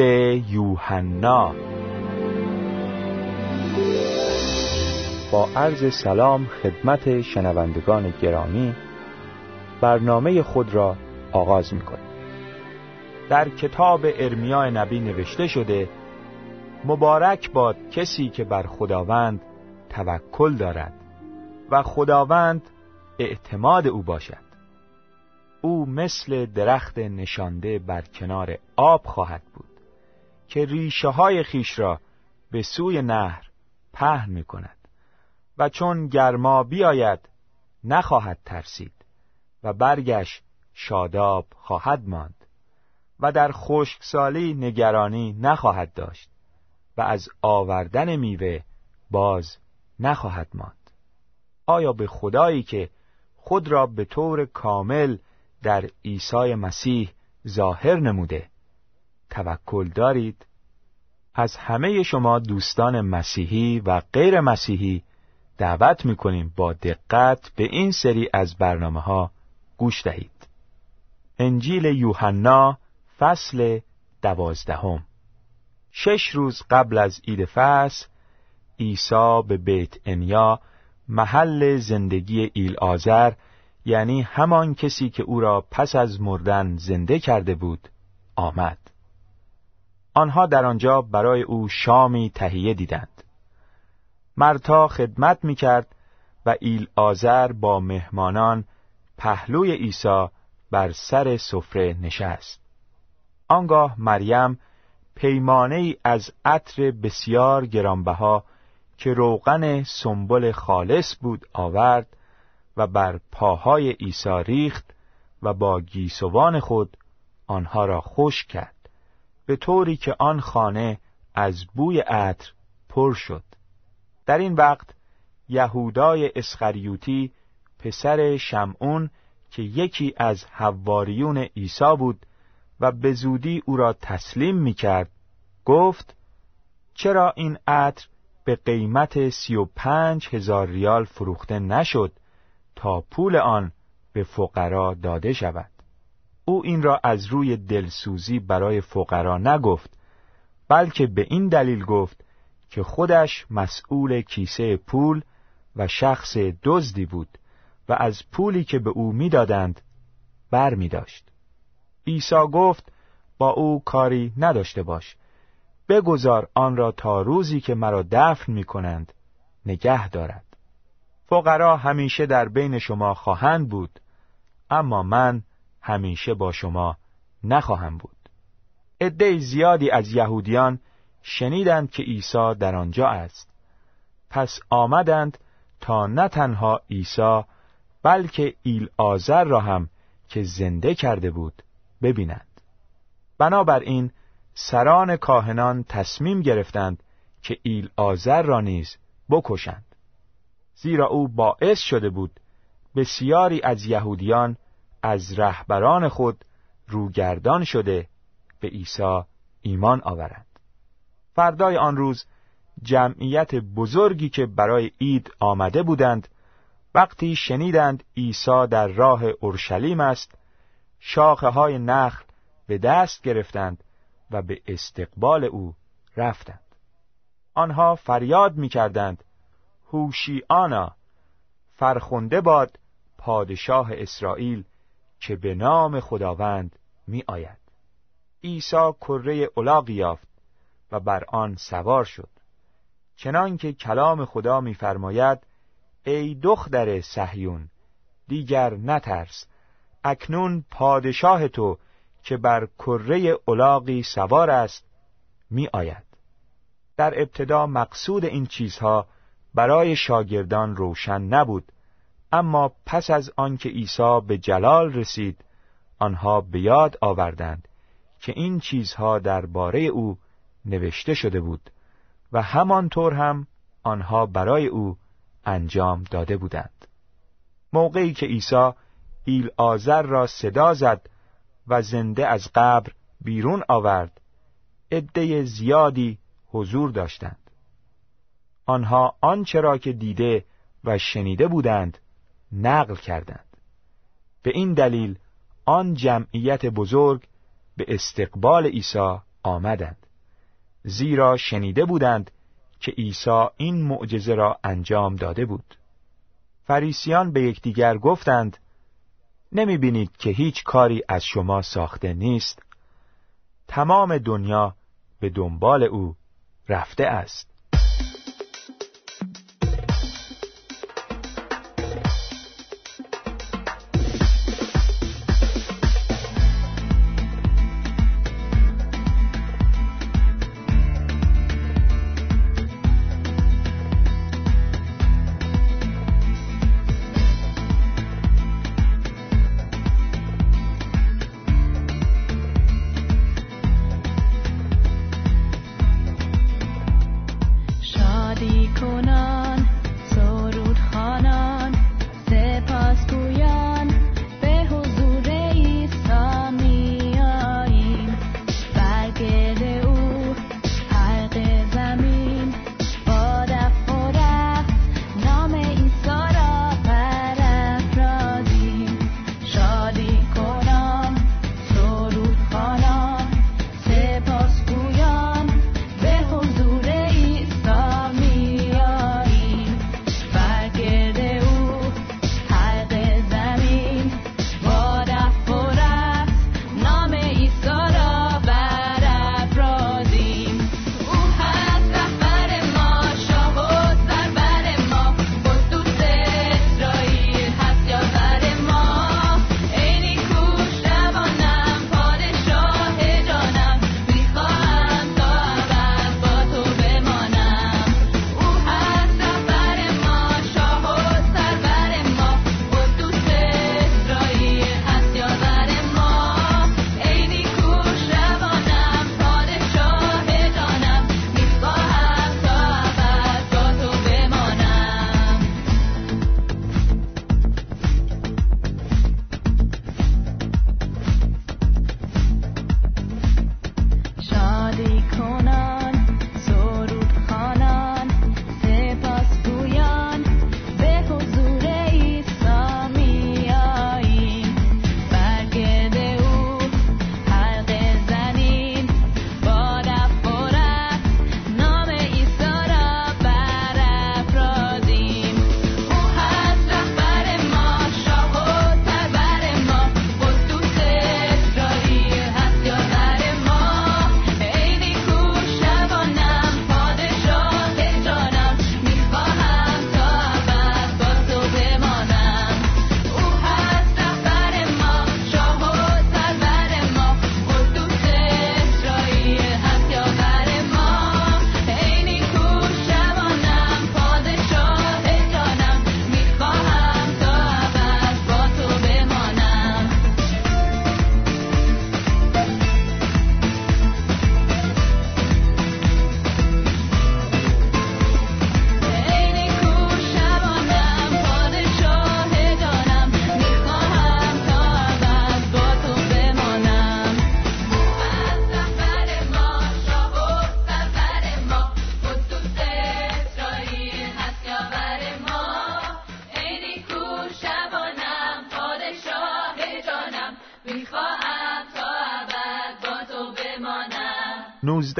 انجیل یوحنا. با عرض سلام خدمت شنوندگان گرامی برنامه خود را آغاز می کنیم. در کتاب ارمیا نبی نوشته شده مبارک باد کسی که بر خداوند توکل دارد و خداوند اعتماد او باشد. او مثل درخت نشانده بر کنار آب خواهد بود. که ریشه های خیش را به سوی نهر پهن می کند و چون گرما بیاید نخواهد ترسید و برگش شاداب خواهد ماند و در خشکسالی نگرانی نخواهد داشت و از آوردن میوه باز نخواهد ماند. آیا به خدایی که خود را به طور کامل در عیسی مسیح ظاهر نموده توکل دارید. از همه شما دوستان مسیحی و غیر مسیحی دعوت می‌کنیم با دقت به این سری از برنامه ها گوش دهید. انجیل یوحنا فصل دوازدهم. شش روز قبل از عید فصل عیسی به بیت انیا محل زندگی ایل آزر یعنی همان کسی که او را پس از مردن زنده کرده بود آمد. آنها در آنجا برای او شامی تهیه دیدند. مرتا خدمت می کرد و ایل آزر با مهمانان پهلوی عیسی بر سر سفره نشست. آنگاه مریم پیمانه ای از عطر بسیار گرانبها که روغن سنبل خالص بود آورد و بر پاهای عیسی ریخت و با گیسوان خود آنها را خوش کرد. به طوری که آن خانه از بوی عطر پر شد. در این وقت یهودای اسخریوتی پسر شمعون که یکی از حواریون عیسی بود و به زودی او را تسلیم می کرد گفت چرا این عطر به قیمت سی و پنج هزار ریال فروخته نشد تا پول آن به فقرا داده شود؟ او این را از روی دلسوزی برای فقرا نگفت بلکه به این دلیل گفت که خودش مسئول کیسه پول و شخص دزدی بود و از پولی که به او می‌دادند بر می داشت. عیسی گفت با او کاری نداشته باش بگذار آن را تا روزی که مرا دفن می کنند نگه دارد فقرا همیشه در بین شما خواهند بود اما من همیشه با شما نخواهم بود. عده زیادی از یهودیان شنیدند که عیسی در آنجا است. پس آمدند تا نه تنها عیسی بلکه ایل آزر را هم که زنده کرده بود ببینند. بنابراین سران کاهنان تصمیم گرفتند که ایل آزر را نیز بکشند. زیرا او باعث شده بود بسیاری از یهودیان از رهبران خود روگردان شده به عیسی ایمان آورند. فردای آن روز جمعیت بزرگی که برای عید آمده بودند وقتی شنیدند عیسی در راه اورشلیم است شاخه های نخل به دست گرفتند و به استقبال او رفتند. آنها فریاد می کردند هوشیانا فرخنده باد پادشاه اسرائیل که به نام خداوند می آید عیسی کره الاغی یافت و بر آن سوار شد. چنان که کلام خدا میفرماید ای دختر صهیون دیگر نترس اکنون پادشاه تو که بر کره الاغی سوار است می آید. در ابتدا مقصود این چیزها برای شاگردان روشن نبود. اما پس از آنکه عیسی به جلال رسید آنها به یاد آوردند که این چیزها درباره او نوشته شده بود و همانطور هم آنها برای او انجام داده بودند. موقعی که عیسی ایل آزر را صدا زد و زنده از قبر بیرون آورد عده زیادی حضور داشتند. آنها آنچه را که دیده و شنیده بودند نقل کردند. به این دلیل آن جمعیت بزرگ به استقبال عیسی آمدند. زیرا شنیده بودند که عیسی این معجزه را انجام داده بود. فریسیان به یکدیگر گفتند نمی بینید که هیچ کاری از شما ساخته نیست. تمام دنیا به دنبال او رفته است.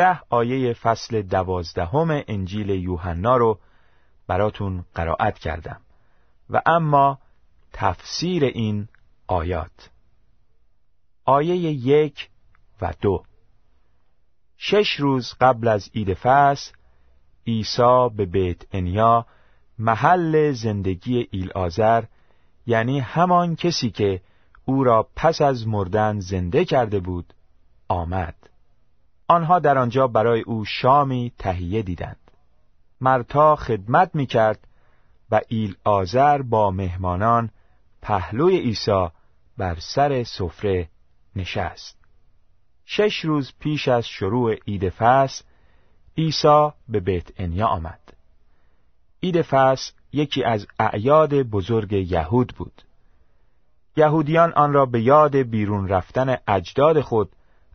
نوزده آیه فصل دوازدهم انجیل یوحنا رو براتون قرائت کردم. و اما تفسیر این آیات. آیه یک و دو. شش روز قبل از عید فصل عیسی به بیت انیا محل زندگی ایل آزر یعنی همان کسی که او را پس از مردن زنده کرده بود آمد. آنها در آنجا برای او شامی تهیه دیدند. مرتا خدمت می کرد و ایل آزر با مهمانان پهلوی عیسی بر سر سفره نشست. شش روز پیش از شروع عید فصل عیسی به بیت انیا آمد. عید فصل یکی از اعیاد بزرگ یهود بود. یهودیان آن را به یاد بیرون رفتن اجداد خود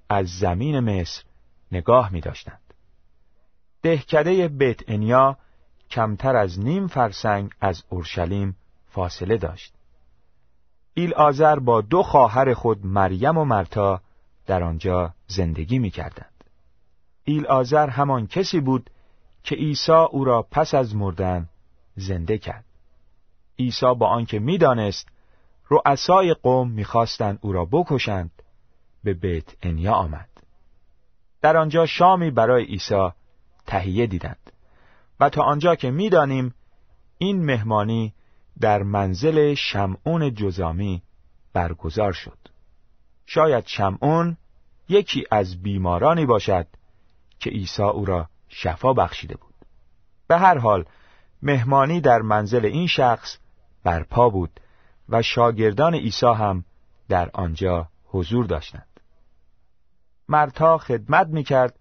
از زمین مصر نگاه می داشتند. دهکده بیت انیا کمتر از نیم فرسنگ از اورشلیم فاصله داشت. ایل آزر با دو خواهر خود مریم و مرتا در آنجا زندگی می کردند. ایل آزر همان کسی بود که عیسی او را پس از مردن زنده کرد عیسی با آنکه می‌دانست رؤسای قوم می‌خواستند او را بکشند به بیت انیا آمد در آنجا شامی برای عیسی تهیه دیدند. و تا آنجا که می‌دانیم این مهمانی در منزل شمعون جزامی برگزار شد. شاید شمعون یکی از بیمارانی باشد که عیسی او را شفا بخشیده بود. به هر حال مهمانی در منزل این شخص برپا بود و شاگردان عیسی هم در آنجا حضور داشتند. مرتا خدمت می‌کرد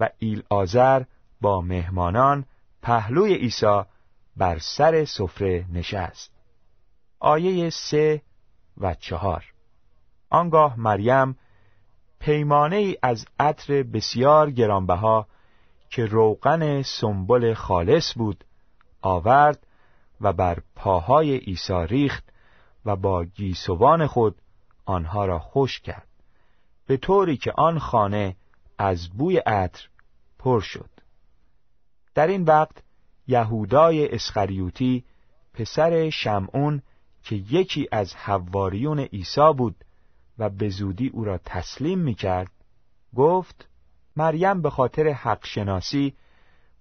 و ایل آزر با مهمانان پهلوی عیسی بر سر سفره نشست. آیه سه و چهار. آنگاه مریم پیمانه ای از عطر بسیار گرانبها که روغن سنبل خالص بود آورد و بر پاهای عیسی ریخت و با گیسوان خود آنها را خوش کرد. به طوری که آن خانه از بوی عطر پر شد. در این وقت یهودای اسخریوتی پسر شمعون که یکی از حواریون عیسی بود و به زودی او را تسلیم می کرد گفت مریم به خاطر حق شناسی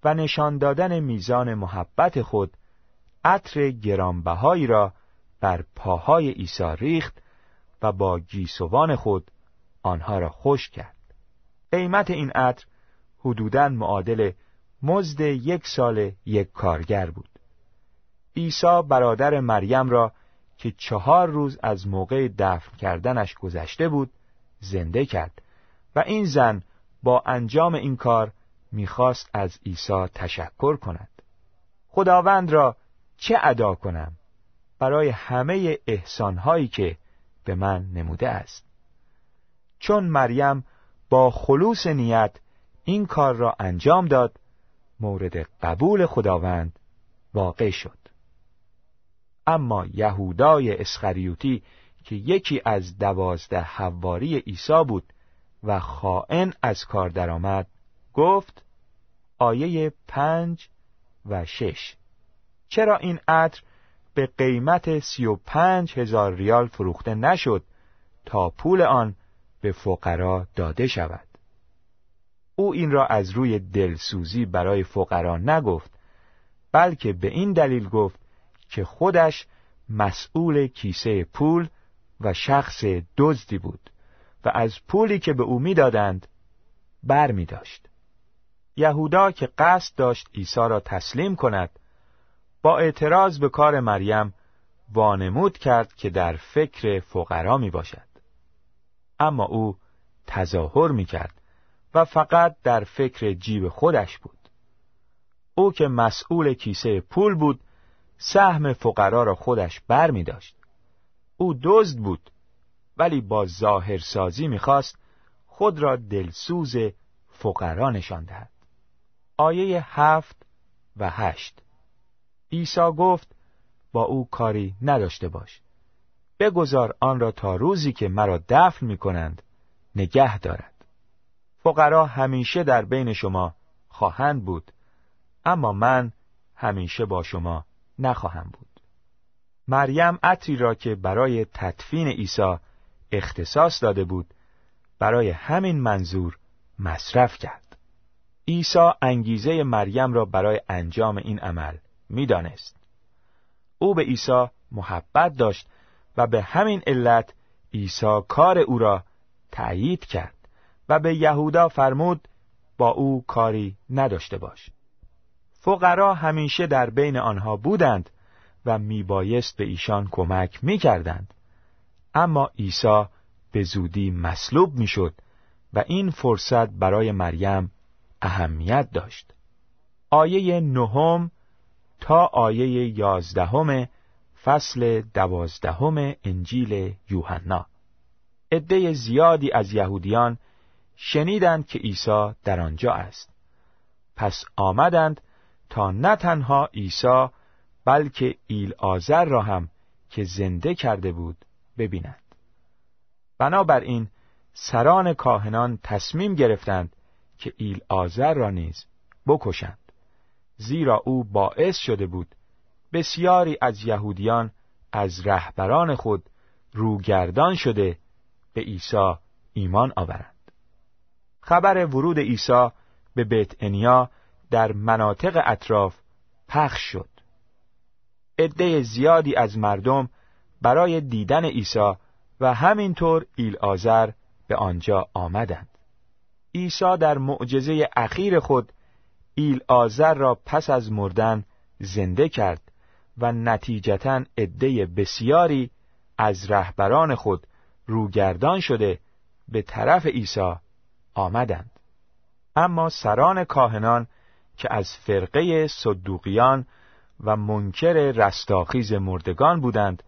و نشان دادن میزان محبت خود عطر گرانبهایی را بر پاهای عیسی ریخت و با گیسوان خود آنها را خوش کرد. قیمت این عطر حدوداً معادل مزد یک سال یک کارگر بود. عیسی برادر مریم را که چهار روز از موقع دفن کردنش گذشته بود زنده کرد و این زن با انجام این کار می‌خواست از عیسی تشکر کند. خداوند را چه ادا کنم؟ برای همه احسانهایی که به من نموده است. چون مریم با خلوص نیت این کار را انجام داد مورد قبول خداوند واقع شد. اما یهودای اسخریوتی که یکی از دوازده حواری عیسی بود و خائن از کار درآمد گفت آیه پنج و شش. چرا این عطر به قیمت سی و پنج هزار ریال فروخته نشد تا پول آن به فقرا داده شود او این را از روی دلسوزی برای فقرا نگفت بلکه به این دلیل گفت که خودش مسئول کیسه پول و شخص دزدی بود و از پولی که به او می‌دادند بر می داشت. یهودا که قصد داشت عیسی را تسلیم کند با اعتراض به کار مریم وانمود کرد که در فکر فقرا می باشد. اما او تظاهر می کرد و فقط در فکر جیب خودش بود. او که مسئول کیسه پول بود سهم فقرا را خودش بر می داشت. او دزد بود ولی با ظاهرسازی می‌خواست خود را دلسوز فقرا نشان دهد. آیه هفت و هشت عیسی گفت با او کاری نداشته باش. بگذار آن را تا روزی که مرا دفن می کنند نگه دارد. فقرا همیشه در بین شما خواهند بود اما من همیشه با شما نخواهم بود. مریم عطری را که برای تدفین عیسی اختصاص داده بود برای همین منظور مصرف کرد. عیسی انگیزه مریم را برای انجام این عمل می‌دانست. او به عیسی محبت داشت و به همین علت عیسی کار او را تأیید کرد و به یهودا فرمود با او کاری نداشته باش. فقرا همیشه در بین آنها بودند و میبایست به ایشان کمک می‌کردند. اما عیسی به زودی مصلوب می‌شد و این فرصت برای مریم اهمیت داشت. آیه نهم تا آیه یازدهم فصل دوازدهم انجیل یوحنا. عده زیادی از یهودیان شنیدند که عیسی در آنجا است. پس آمدند تا نه تنها عیسی بلکه ایل آزر را هم که زنده کرده بود ببینند. بنابراین سران کاهنان تصمیم گرفتند که ایل آزر را نیز بکشند. زیرا او باعث شده بود بسیاری از یهودیان از رهبران خود روگردان شده به عیسی ایمان آورند. خبر ورود عیسی به بیت انیا در مناطق اطراف پخش شد. عده زیادی از مردم برای دیدن عیسی و همینطور ایل آزر به آنجا آمدند. عیسی در معجزه اخیر خود ایل آزر را پس از مردن زنده کرد و نتیجتا عده بسیاری از رهبران خود روگردان شده به طرف عیسی آمدند. اما سران کاهنان که از فرقه صدوقیان و منکر رستاخیز مردگان بودند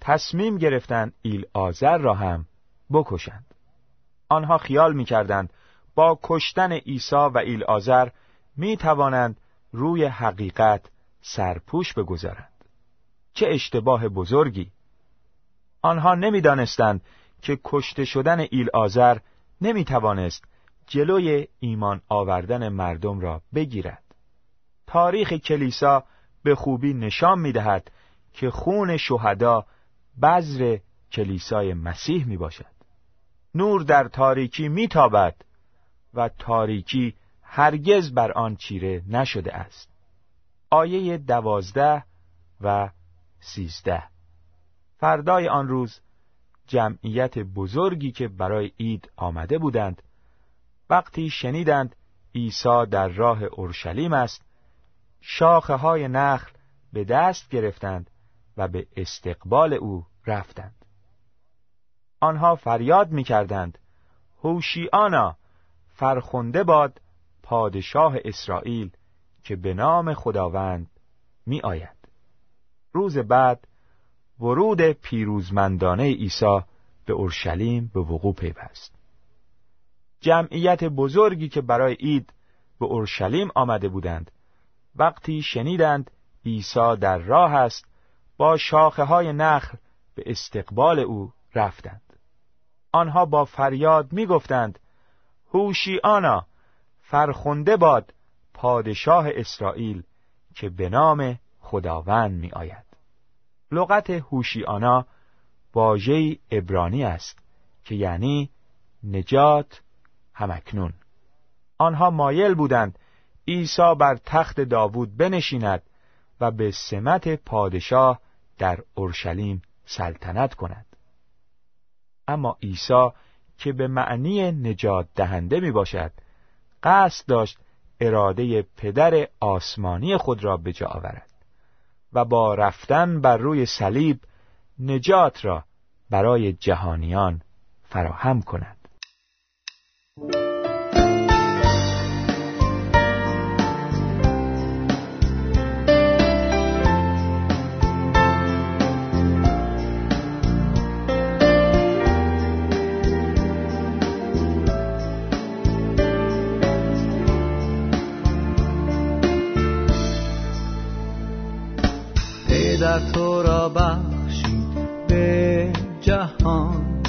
تصمیم گرفتند ایل آزر را هم بکشند. آنها خیال می‌کردند با کشتن عیسی و ایل آزر می توانند روی حقیقت سرپوش بگذارند. چه اشتباه بزرگی. آنها نمی‌دانستند که کشته شدن ایل آزر نمی توانست جلوی ایمان آوردن مردم را بگیرد. تاریخ کلیسا به خوبی نشان می دهد که خون شهدا بذر کلیسای مسیح می باشد نور در تاریکی می تابد و تاریکی هرگز بر آن چیره نشده است. آیه دوازده و سیزده. فردای آن روز جمعیت بزرگی که برای عید آمده بودند وقتی شنیدند عیسی در راه اورشلیم است شاخه های نخل به دست گرفتند و به استقبال او رفتند. آنها فریاد می کردند هوشیانا فرخنده باد پادشاه اسرائیل که به نام خداوند می آید روز بعد ورود پیروزمندانه عیسی به اورشلیم به وقوع پیوست. جمعیت بزرگی که برای عید به اورشلیم آمده بودند وقتی شنیدند عیسی در راه است با شاخه های نخل به استقبال او رفتند. آنها با فریاد می گفتند هوشیانا فرخنده باد پادشاه اسرائیل که به نام خداوند می آید لغت هوشیانا واژه ابرانی است که یعنی نجات همکنون. آنها مایل بودند عیسی بر تخت داوود بنشیند و به سمت پادشاه در اورشلیم سلطنت کند. اما عیسی که به معنی نجات دهنده می باشد قصد داشت اراده پدر آسمانی خود را به جا آورد و با رفتن بر روی صلیب نجات را برای جهانیان فراهم کند. تو را بخشید به جهان.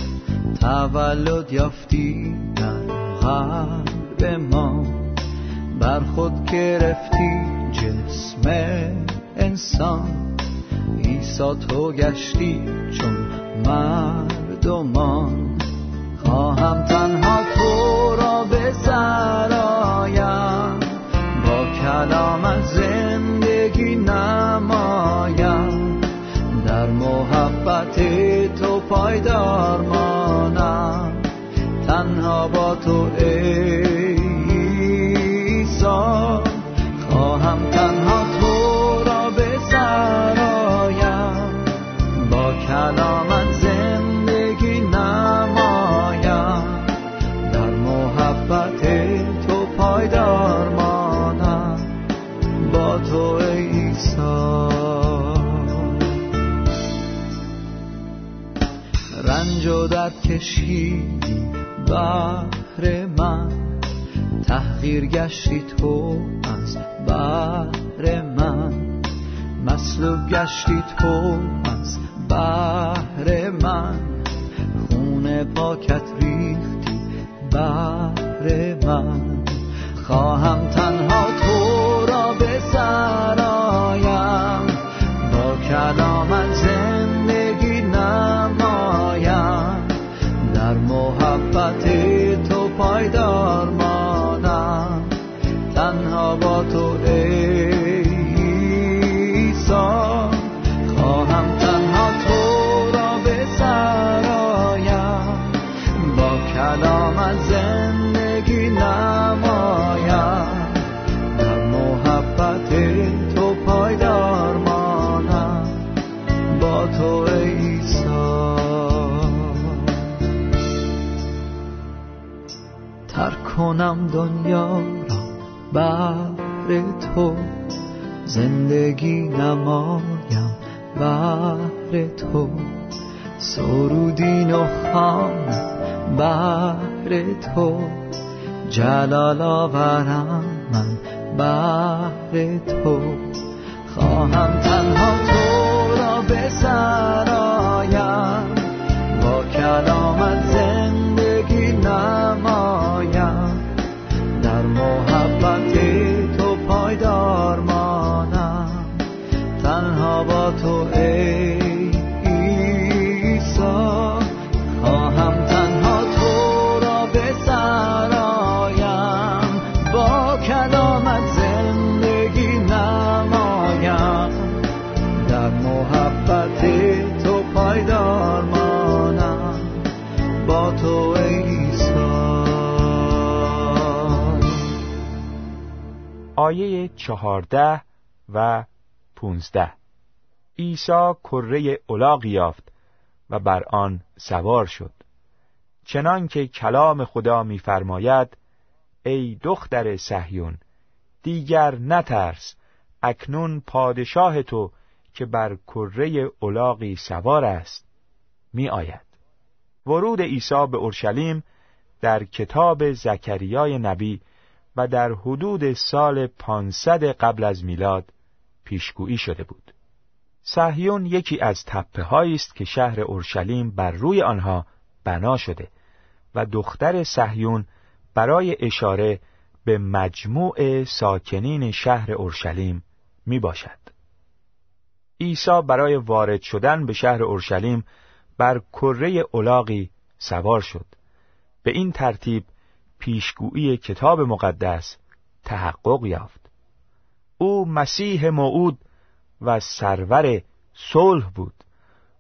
تولد یافتی در قلب ما. بر خود گرفتی جسم انسان. عیسی تو گشتی چون مردمان. خواهم تنها کشیدی بهر من. تحقیر گشتی تو از بهر من. مصلوب گشتی تو از بهر من. خون پاکت کنم دنیا را بهر تو. زندگی نمایم بهر تو. سرودین و خانم بهر تو. جلال آورم من بهر تو. خواهم تنها تو را به سرایم با کلامت آیه چهارده و پونزده. عیسی کره الاغی یافت و بر آن سوار شد. چنان که کلام خدا می‌فرماید ای دختر صهیون دیگر نترس اکنون پادشاه تو که بر کره الاغی سوار است. می آید. ورود عیسی به اورشلیم در کتاب زکریای نبی و در حدود سال 500 قبل از میلاد پیشگویی شده بود. صهیون یکی از تپه است که شهر اورشلیم بر روی آنها بنا شده و دختر صهیون برای اشاره به مجموع ساکنین شهر اورشلیم می باشد. عیسی برای وارد شدن به شهر اورشلیم بر کره الاغی سوار شد. به این ترتیب پیشگویی کتاب مقدس تحقق یافت. او مسیح موعود و سرور صلح بود.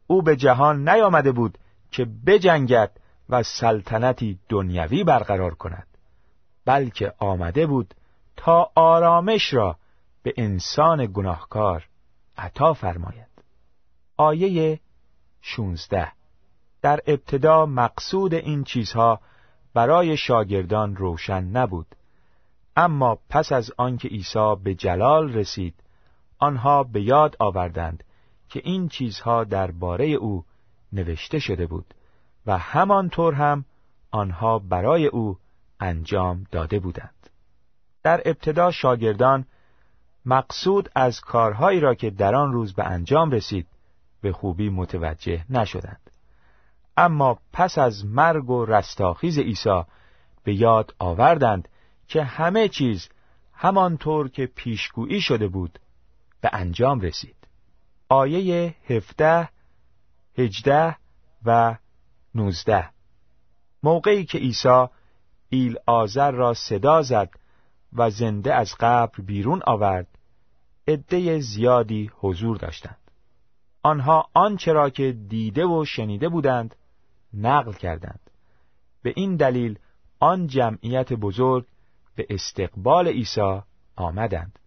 او به جهان نیامده بود که بجنگد و سلطنتی دنیوی برقرار کند بلکه آمده بود تا آرامش را به انسان گناهکار عطا فرماید آیه 16 در ابتدا مقصود این چیزها برای شاگردان روشن نبود. اما پس از آنکه عیسی به جلال رسید آنها به یاد آوردند که این چیزها درباره او نوشته شده بود و همانطور هم آنها برای او انجام داده بودند. در ابتدا شاگردان مقصود از کارهایی را که در آن روز به انجام رسید به خوبی متوجه نشدند. اما پس از مرگ و رستاخیز عیسی به یاد آوردند که همه چیز همانطور که پیشگویی شده بود به انجام رسید. آیه 17 18 و 19 موقعی که عیسی ایل آزر را صدا زد و زنده از قبر بیرون آورد عده زیادی حضور داشتند. آنها آنچه را که دیده و شنیده بودند نقل کردند. به این دلیل آن جمعیت بزرگ به استقبال عیسی آمدند.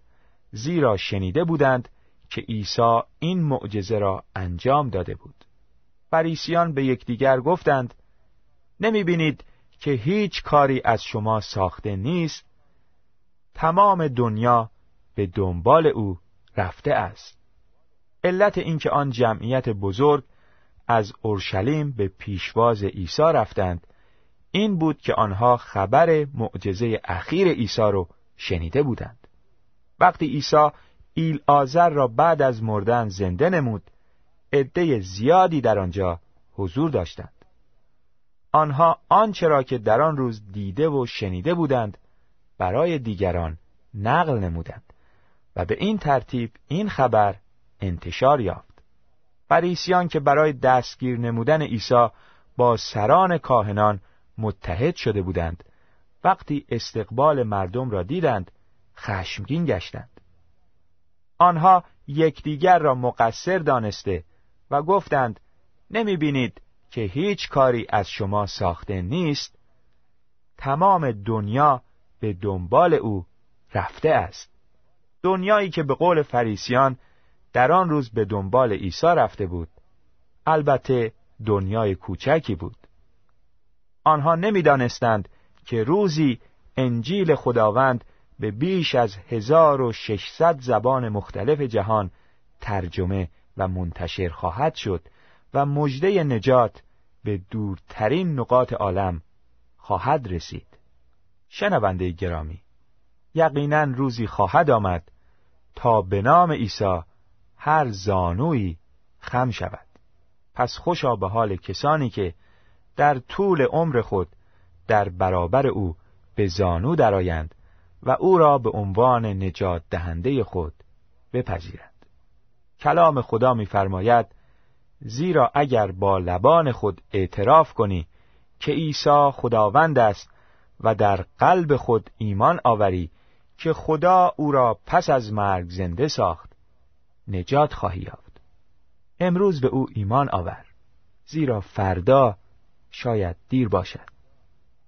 زیرا شنیده بودند که عیسی این معجزه را انجام داده بود. فریسیان به یکدیگر گفتند نمی بینید که هیچ کاری از شما ساخته نیست؟ تمام دنیا به دنبال او رفته است. علت اینکه آن جمعیت بزرگ از اورشلیم به پیشواز عیسی رفتند. این بود که آنها خبر معجزه اخیر عیسی را شنیده بودند. وقتی عیسی ایل آزر را بعد از مردن زنده نمود عده زیادی در آنجا حضور داشتند. آنها آنچه را که در آن روز دیده و شنیده بودند برای دیگران نقل نمودند و به این ترتیب این خبر انتشار یافت. فریسیان که برای دستگیر نمودن عیسی با سران کاهنان متحد شده بودند وقتی استقبال مردم را دیدند خشمگین گشتند. آنها یکدیگر را مقصر دانسته و گفتند نمی بینید که هیچ کاری از شما ساخته نیست تمام دنیا به دنبال او رفته است. دنیایی که به قول فریسیان در آن روز به دنبال عیسی رفته بود. البته دنیای کوچکی بود. آنها نمی‌دانستند که روزی انجیل خداوند به بیش از 1600 زبان مختلف جهان ترجمه و منتشر خواهد شد و مژده نجات به دورترین نقاط عالم خواهد رسید. شنونده گرامی یقینا روزی خواهد آمد تا به نام عیسی هر زانویی خم شود. پس خوشا به حال کسانی که در طول عمر خود در برابر او به زانو درآیند و او را به عنوان نجات دهنده خود بپذیرند. کلام خدا می‌فرماید زیرا اگر با لبان خود اعتراف کنی که عیسی خداوند است و در قلب خود ایمان آوری که خدا او را پس از مرگ زنده ساخت نجات خواهی یافت. امروز به او ایمان آور زیرا فردا شاید دیر باشد.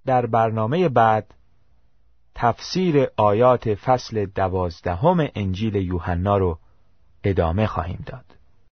در برنامه بعد تفسیر آیات فصل دوازدهم انجیل یوحنا رو ادامه خواهیم داد.